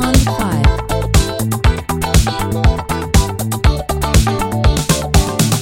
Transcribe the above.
one.